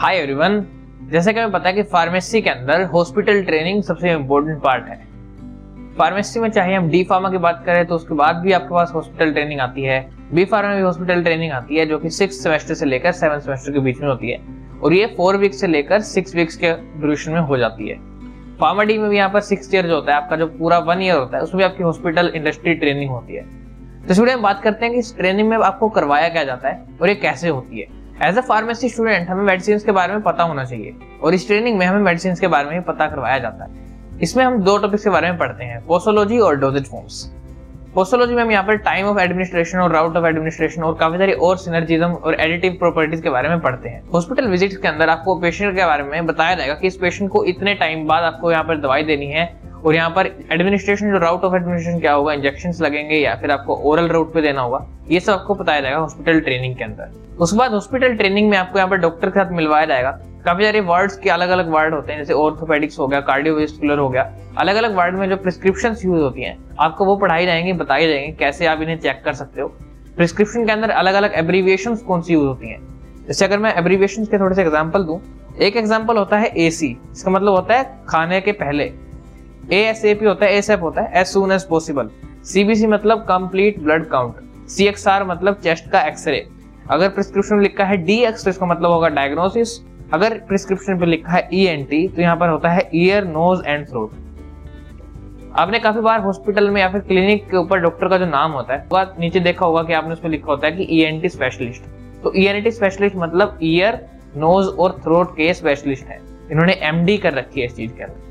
Hi everyone जैसे कि हमें पता है कि फार्मेसी के अंदर हॉस्पिटल ट्रेनिंग सबसे इम्पोर्टेंट पार्ट है। फार्मेसी में चाहे हम डी फार्मा की बात करें तो उसके बाद भी आपके पास हॉस्पिटल ट्रेनिंग आती है। बी फार्मा में भी हॉस्पिटल ट्रेनिंग आती है, जो कि सिक्स सेमेस्टर से लेकर सेवन सेमेस्टर के बीच में होती है। और ये फोर वीक्स से लेकर सिक्स वीक्स के ड्यूरेशन में हो जाती है। फार्मा डी में भी यहाँ पर सिक्स ईयर जो होता है, आपका जो पूरा वन ईयर होता है, उसमें भी आपकी हॉस्पिटल इंडस्ट्री ट्रेनिंग होती है। तो स्टूडेंट बात करते हैं कि इस ट्रेनिंग में आपको करवाया क्या जाता है और ये कैसे होती है। एज अ फार्मेसी स्टूडेंट हमें मेडिसिन के बारे में पता होना चाहिए। और इस ट्रेनिंग में हमें मेडिसिन के बारे में पता करवाया जाता है। इसमें हम दो टॉपिक्स के बारे में पढ़ते हैं पोसोलॉजी और डोजेज फॉर्म्स पोसोलॉजी में हम यहाँ पर टाइम ऑफ़ एडमिनिस्ट्रेशन और राउट ऑफ़ एडमिनिस्ट्रेशन और काफ़ी सारी और सिनर्जिज्म और एडिटिव प्रॉपर्टीज़ के बारे में पढ़ते हैं। हॉस्पिटल विज़िट के अंदर आपको पेशेंट के बारे में बताया जाएगा कि इस पेशेंट को इतने टाइम बाद आपको यहाँ पर दवाई देनी है और यहाँ पर एडमिनिस्ट्रेशन जो राउट ऑफ़ एडमिनिस्ट्रेशन क्या होगा इंजेक्शन लगेंगे या फिर आपको ओरल रूट पे देना होगा, ये सब आपको बताया जाएगा हॉस्पिटल ट्रेनिंग के अंदर। उसके बाद हॉस्पिटल ट्रेनिंग में आपको यहाँ पर डॉक्टर के साथ मिलवाया जाएगा। काफ़ी सारे वर्ड्स के अलग अलग वर्ड होते हैं, जैसे ऑर्थोपेडिक्स हो गया कार्डियोवेस्कुलर हो गया। अलग अलग वर्ड में जो प्रिस्क्रिप्शन यूज़ होती हैं, आपको वो पढ़ाई जाएँगे, बताई जाएँगे कैसे आप इन्हें चेक कर सकते हो। प्रिस्क्रिप्शन के अंदर अलग अलग एब्रीविएशन कौन सी यूज़ होती हैं? जैसे अगर मैं एब्रीविएशन के थोड़े से एग्ज़ाम्पल दूँ, एक एग्ज़ाम्पल होता है एसी इसका मतलब होता है खाने के पहले। ए एस ए पी होता है एस एफ़ होता है as soon as possible CBC मतलब complete blood count C X R मतलब चेस्ट का एक्सरे अगर प्रिस्क्रिप्शन लिखा है डी एक्स तो इसका मतलब होगा डायग्नोसिस अगर प्रिस्क्रिप्शन पे लिखा है ई एन टी तो यहाँ पर होता है ईयर नोज़ एंड थ्रोट आपने काफ़ी बार हॉस्पिटल में या फिर क्लिनिक के ऊपर डॉक्टर का जो नाम होता है वो नीचे देखा होगा कि आपने उसमें लिखा होता है कि ई एन टी स्पेशलिस्ट तो ई एन टी स्पेशलिस्ट मतलब ईयर नोज़ और थ्रोट के स्पेशलिस्ट है. इन्होंने एम डी कर रखी है इस चीज़ के अंदर.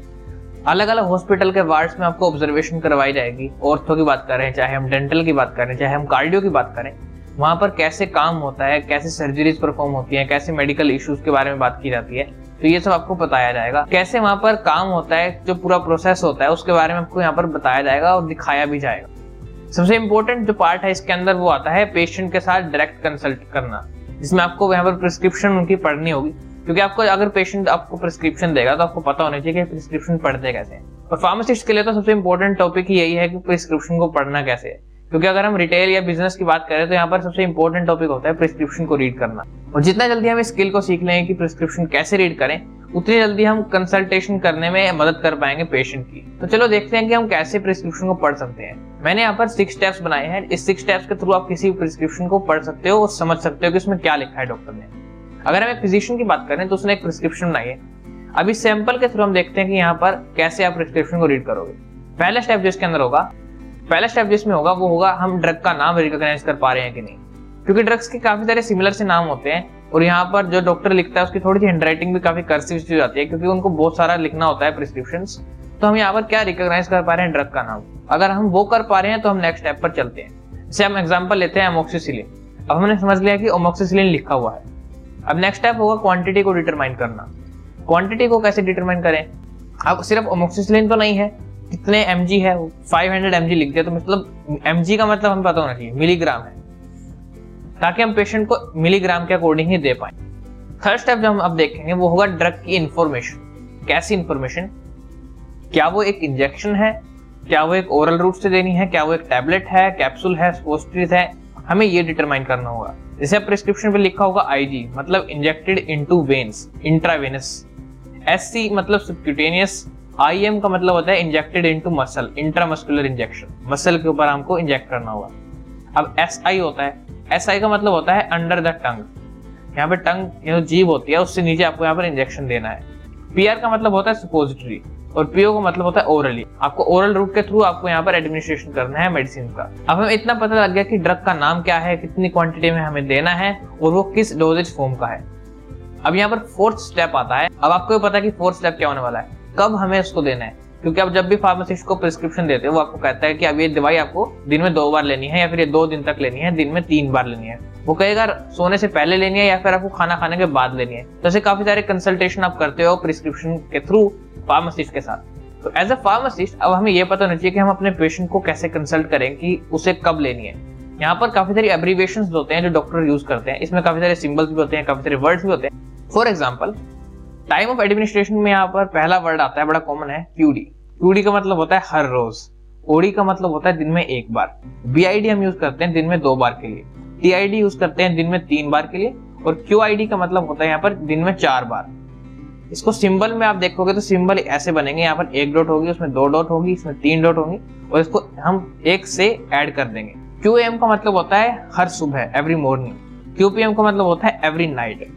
अलग अलग हॉस्पिटल के वार्ड्स में आपको ऑब्जर्वेशन करवाई जाएगी। ऑर्थो की बात करें, चाहे हम डेंटल की बात करें, चाहे हम कार्डियो की बात करें, वहाँ पर कैसे काम होता है, कैसे सर्जरीज परफॉर्म होती है, कैसे मेडिकल इश्यूज़ के बारे में बात की जाती है तो ये सब आपको बताया जाएगा। कैसे वहाँ पर काम होता है, जो पूरा प्रोसेस होता है, उसके बारे में आपको यहाँ पर बताया जाएगा और दिखाया भी जाएगा। सबसे इंपॉर्टेंट जो पार्ट है, इसके अंदर वो आता है पेशेंट के साथ डायरेक्ट कंसल्ट करना, जिसमें आपको यहाँ पर प्रिस्क्रिप्शन उनकी पढ़नी होगी। क्योंकि आपको अगर पेशेंट आपको प्रिस्क्रिप्शन देगा तो आपको पता होना चाहिए कि प्रिस्क्रिप्शन पढ़ते कैसे और फार्मासिस्ट के लिए तो सबसे इंपॉर्टेंट टॉपिक ही यही है कि प्रिस्क्रिप्शन को पढ़ना कैसे है। क्योंकि अगर हम रिटेल या बिज़नेस की बात करें तो यहाँ पर सबसे इंपॉर्टेंट टॉपिक होता है प्रिस्क्रिप्शन को रीड करना। और जितना जल्दी हम इस स्किल को सीख लें कि प्रिस्क्रिप्शन कैसे रीड करें, उतनी जल्दी हम कंसल्टेशन करने में मदद कर पाएँगे पेशेंट की। तो चलो देखते हैं कि हम कैसे प्रिस्क्रिप्शन को पढ़ सकते हैं। मैंने यहाँ पर सिक्स स्टेप्स बनाए हैं। इस सिक्स स्टेप्स के थ्रू आप किसी प्रिस्क्रिप्शन को पढ़ सकते हो और समझ सकते हो कि इसमें क्या लिखा है डॉक्टर ने। अगर हम एक फिजिशियन की बात करें तो उसने एक प्रिस्क्रिप्शन बनाई है। अभी सैंपल के थ्रू हम देखते हैं कि यहाँ पर कैसे आप प्रिस्क्रिप्शन को रीड करोगे। पहला स्टेप जो इसके अंदर होगा, पहला स्टेप जिसमें होगा, वो होगा हम ड्रग का नाम रिकॉग्नाइज कर पा रहे हैं कि नहीं। क्योंकि ड्रग्स के काफ़ी सारे सिमिलर से नाम होते हैं, और यहाँ पर जो डॉक्टर लिखता है, उसकी थोड़ी सी हैंडराइटिंग भी काफ़ी कर्सिव हो जाती है, क्योंकि उनको बहुत सारा लिखना होता है प्रिस्क्रिप्शन तो हम यहाँ पर क्या रिकॉग्नाइज कर पा रहे हैं ड्रग का नाम? अगर हम वो कर पा रहे हैं तो हम नेक्स्ट स्टेप पर चलते हैं। जैसे हम एग्ज़ाम्पल लेते हैं अमोक्सीसिलिन अब हमने समझ लिया कि ओमोक्सीसिलिन लिखा हुआ है। अब नेक्स्ट स्टेप होगा क्वांटिटी को डिटरमाइन करना। क्वांटिटी को कैसे डिटरमाइन करें? अब सिर्फ़ ओमोक्सिसिलिन तो नहीं है, कितने एम है फाइव हंड्रेड एम लिख दिया तो मतलब एम का मतलब हमें पता होना चाहिए मिलीग्राम है। ताकि हम पेशेंट को मिलीग्राम के अकॉर्डिंग ही दे पाए। थर्ड स्टेप जो हम अब देखेंगे, वो होगा ड्रग की इंफॉर्मेशन कैसी इंफॉर्मेशन क्या वो एक इंजेक्शन है? क्या वो एक ओरल रूट से देनी है? क्या वो एक टैबलेट है? कैप्सूल है? है? हमें ये डिटरमाइन करना होगा। जैसे प्रिस्क्रिप्शन पे लिखा होगा आईजी मतलब injected into veins intravenous SC मतलब सबक्यूटेनियस आईएम का मतलब होता है injected into muscle intramuscular injection muscle के ऊपर हमको इंजेक्ट करना होगा। अब एस आई होता है। एस आई का मतलब होता है अंडर द टंग यहाँ पे टंग जीव होती है, उससे नीचे आपको यहाँ पर इंजेक्शन देना है। पीआर का मतलब होता है सपोजिटरी और पीओ का मतलब होता है ओरली आपको ओरल रूट के थ्रू आपको यहाँ पर एडमिनिस्ट्रेशन करना है मेडिसिन का। अब हमें इतना पता लग गया कि ड्रग का नाम क्या है, कितनी क्वांटिटी में हमें देना है और वो किस डोजेज फॉर्म का है। अब यहाँ पर फोर्थ स्टेप आता है। अब आपको पता है कि फोर्थ स्टेप क्या होने वाला है। कब हमें इसको देना है? क्योंकि आप जब भी फार्मासिस्ट को प्रिस्क्रिप्शन देते हैं, वो आपको कहता है कि अब ये दवाई आपको दिन में दो बार लेनी है या फिर ये दो दिन तक लेनी है, दिन में तीन बार लेनी है। वो कहेगा, सोने से पहले लेनी है या फिर आपको खाना खाने के बाद लेनी है। तो ऐसे काफ़ी सारे कंसल्टेशन आप करते हो प्रिस्क्रिप्शन के थ्रू फार्मासिस्ट के साथ। तो एज अ फार्मासिस्ट अब हमें यह पता होना चाहिए कि हम अपने पेशेंट को कैसे कंसल्ट करें कि उसे कब लेनी है। यहाँ पर काफ़ी सारी एब्रीवेशन होते हैं जो डॉक्टर यूज़ करते हैं। इसमें काफ़ी सारे सिंबल्स भी होते हैं, काफ़ी सारे वर्ड्स भी होते हैं। For example time of administration में यहाँ पर पहला वर्ड आता है, बड़ा कॉमन है क्यूडी क्यूडी का मतलब होता है हर रोज। ओडी का मतलब होता है दिन में एक बार। बीआईडी हम यूज़ करते हैं दिन में दो बार के लिए। टीआईडी यूज़ करते हैं दिन में तीन बार के लिए, और QID का मतलब होता है यहाँ पर दिन में चार बार। इसको सिंबल में आप देखोगे तो सिंबल ऐसे बनेंगे, यहाँ पर एक डॉट होगी, उसमें दो डॉट होगी, इसमें तीन डॉट होगी, और इसको हम एक से ऐड कर देंगे। क्यू एम का मतलब होता है हर सुबह every morning Q P M का मतलब होता है every night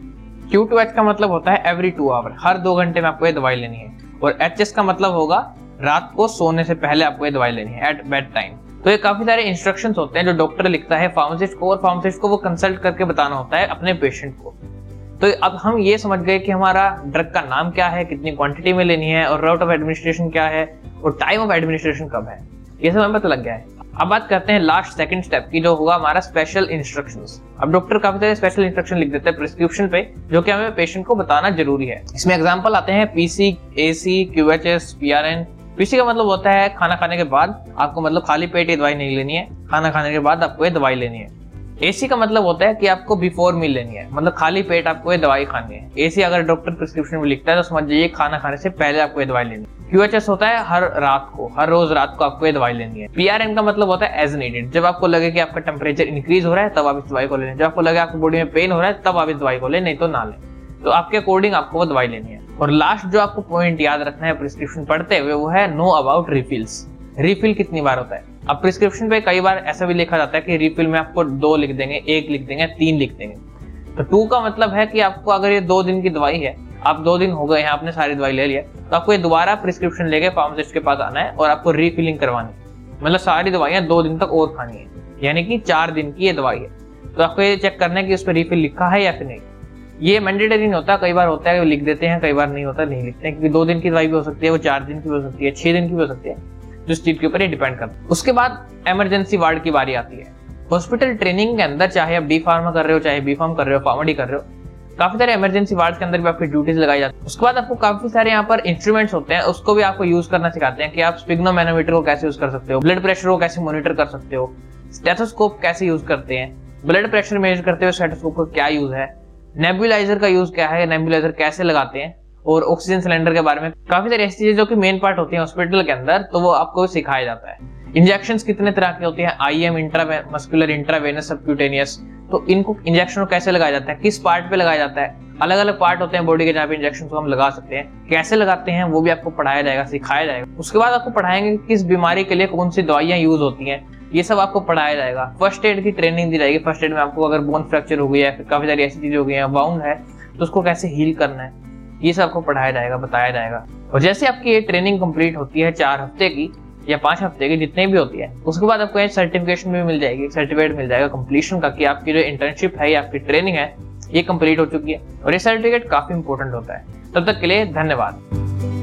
Q two H का मतलब होता है एवरी टू आवर हर दो घंटे में आपको ये दवाई लेनी है। और एच एस का मतलब होगा रात को सोने से पहले आपको ये दवाई लेनी है एट बेड टाइम तो ये काफ़ी सारे इंस्ट्रक्शंस होते हैं जो डॉक्टर लिखता है फार्मासिस्ट को, और फार्मासिस्ट को वो कंसल्ट करके बताना होता है अपने पेशेंट को। तो अब हम ये समझ गए कि हमारा ड्रग का नाम क्या है, कितनी क्वांटिटी में लेनी है, और राउट ऑफ़ एडमिनिस्ट्रेशन क्या है, और टाइम ऑफ़ एडमिनिस्ट्रेशन कब है। ये सब हमें पता लग गया है। अब बात करते हैं लास्ट सेकंड स्टेप की, जो होगा हमारा स्पेशल इंस्ट्रक्शंस अब डॉक्टर काफ़ी सारे स्पेशल इंस्ट्रक्शन लिख देते हैं प्रिस्क्रिप्शन पे, जो कि हमें पेशेंट को बताना ज़रूरी है। इसमें एग्जांपल आते हैं PC A AC QHS PRN PC का मतलब होता है खाना खाने के बाद आपको मतलब खाली पेट ये दवाई नहीं लेनी है। खाना खाने के बाद आपको ये दवाई लेनी है। एसी का मतलब होता है कि आपको बिफोर मील लेनी है। मतलब खाली पेट आपको ये दवाई खानी है। एसी अगर डॉक्टर प्रिस्क्रिप्शन में लिखता है तो समझ जाइए खाना खाने से पहले आपको ये दवाई लेनी है। क्यूएचएस होता है हर रात को, हर रोज रात को आपको ये दवाई लेनी है। पीआरएन का मतलब होता है एज नीडेड जब आपको लगे कि आपका टेम्परेचर इंक्रीज हो रहा है, तब आप इस दवाई को लें जब आपको लगे आपको बॉडी में पेन हो रहा है, तब आप इस दवाई को लें, नहीं तो ना लें। तो आपके अकॉर्डिंग आपको वो दवाई लेनी है। और लास्ट जो आपको पॉइंट याद रखना है प्रिस्क्रिप्शन पढ़ते हुए, वो है नो अबाउट रिफिल्स रिफिल कितनी बार होता है? अब प्रिस्क्रिप्शन पे कई बार ऐसा भी लिखा जाता है कि रिफिल में आपको दो लिख देंगे, एक लिख देंगे, तीन लिख देंगे। तो टू का मतलब है कि आपको अगर ये दो दिन की दवाई है, आप दो दिन हो गए हैं, आपने सारी दवाई ले लिया तो आपको ये दोबारा प्रिस्क्रिप्शन लेके फार्मासिस्ट के पास आना है और आपको रिफिलिंग करवानी है। मतलब सारी दवाइयाँ दो दिन तक और खानी है। यानी कि चार दिन की ये दवाई है। तो आपको ये चेक करना है कि उस पर रिफिल लिखा है या फिर नहीं। ये मैंडेटरी नहीं होता, कई बार होता है वो लिख देते हैं, कई बार नहीं होता, नहीं लिखते हैं। क्योंकि दो दिन की दवाई भी हो सकती है, वो चार दिन की भी हो सकती है, छह दिन की भी हो सकती है। जो चीज़ के ऊपर ये डिपेंड करता है। उसके बाद एमरजेंसी वार्ड की बारी आती है। हॉस्पिटल ट्रेनिंग के अंदर, चाहे आप डी फार्मा कर रहे हो, चाहे बी फार्म कर रहे हो फार्मा कर रहे हो, काफ़ी सारे इमरजेंसी वार्ड के अंदर भी आपकी ड्यूटीज़ लगाई जाती है। उसके बाद आपको काफ़ी सारे यहाँ पर इंस्ट्रूमेंट्स होते हैं, उसको भी आपको यूज़ करना सिखाते हैं कि आप स्पिग्नो मैनोमीटर को कैसे यूज़ कर सकते हो ब्लड प्रेशर को कैसे मॉनिटर कर सकते हो स्टेथोस्कोप कैसे यूज़ करते हैं ब्लड प्रेशर मेजर करते हुए स्टेथोस्कोप का क्या यूज़ है नेबुलाइजर का यूज़ क्या है? नेबुलाइजर कैसे लगाते हैं? और ऑक्सीजन सिलेंडर के बारे में काफ़ी सारी ऐसी चीज़ें जो कि मेन पार्ट होती है हॉस्पिटल के अंदर तो वो आपको सिखाया जाता है। इंजेक्शन कितने तरह के होते हैं? I M intramuscular intravenous subcutaneous तो इनको इंजेक्शन कैसे लगाया जाता है? किस पार्ट पे लगाया जाता है? अलग अलग पार्ट होते हैं बॉडी के जहाँ पे इंजेक्शन को हम लगा सकते हैं। कैसे लगाते हैं? वो भी आपको पढ़ाया जाएगा, सिखाया जाएगा। उसके बाद आपको पढ़ाएँगे किस बीमारी के लिए कौन सी दवाइयाँ यूज़ होती हैं। ये सब आपको पढ़ाया जाएगा। फ़र्स्ट एड की ट्रेनिंग दी जाएगी। फ़र्स्ट एड में आपको अगर बोन फ्रैक्चर हो गया है काफ़ी सारी ऐसी चीज़ें हो गई है बाउंड है तो उसको कैसे हील करना है, ये सब आपको पढ़ाया जाएगा, बताया जाएगा। और जैसे आपकी ये ट्रेनिंग कंप्लीट होती है चार हफ़्ते की या पाँच हफ़्ते की, जितने भी होती है, उसके बाद आपको सर्टिफिकेशन भी मिल जाएगी सर्टिफिकेट मिल जाएगा कंप्लीशन का कि आपकी जो इंटर्नशिप है या आपकी ट्रेनिंग है, ये कंप्लीट हो चुकी है। और ये सर्टिफिकेट काफ़ी इंपॉर्टेंट होता है। तब तक के लिए धन्यवाद।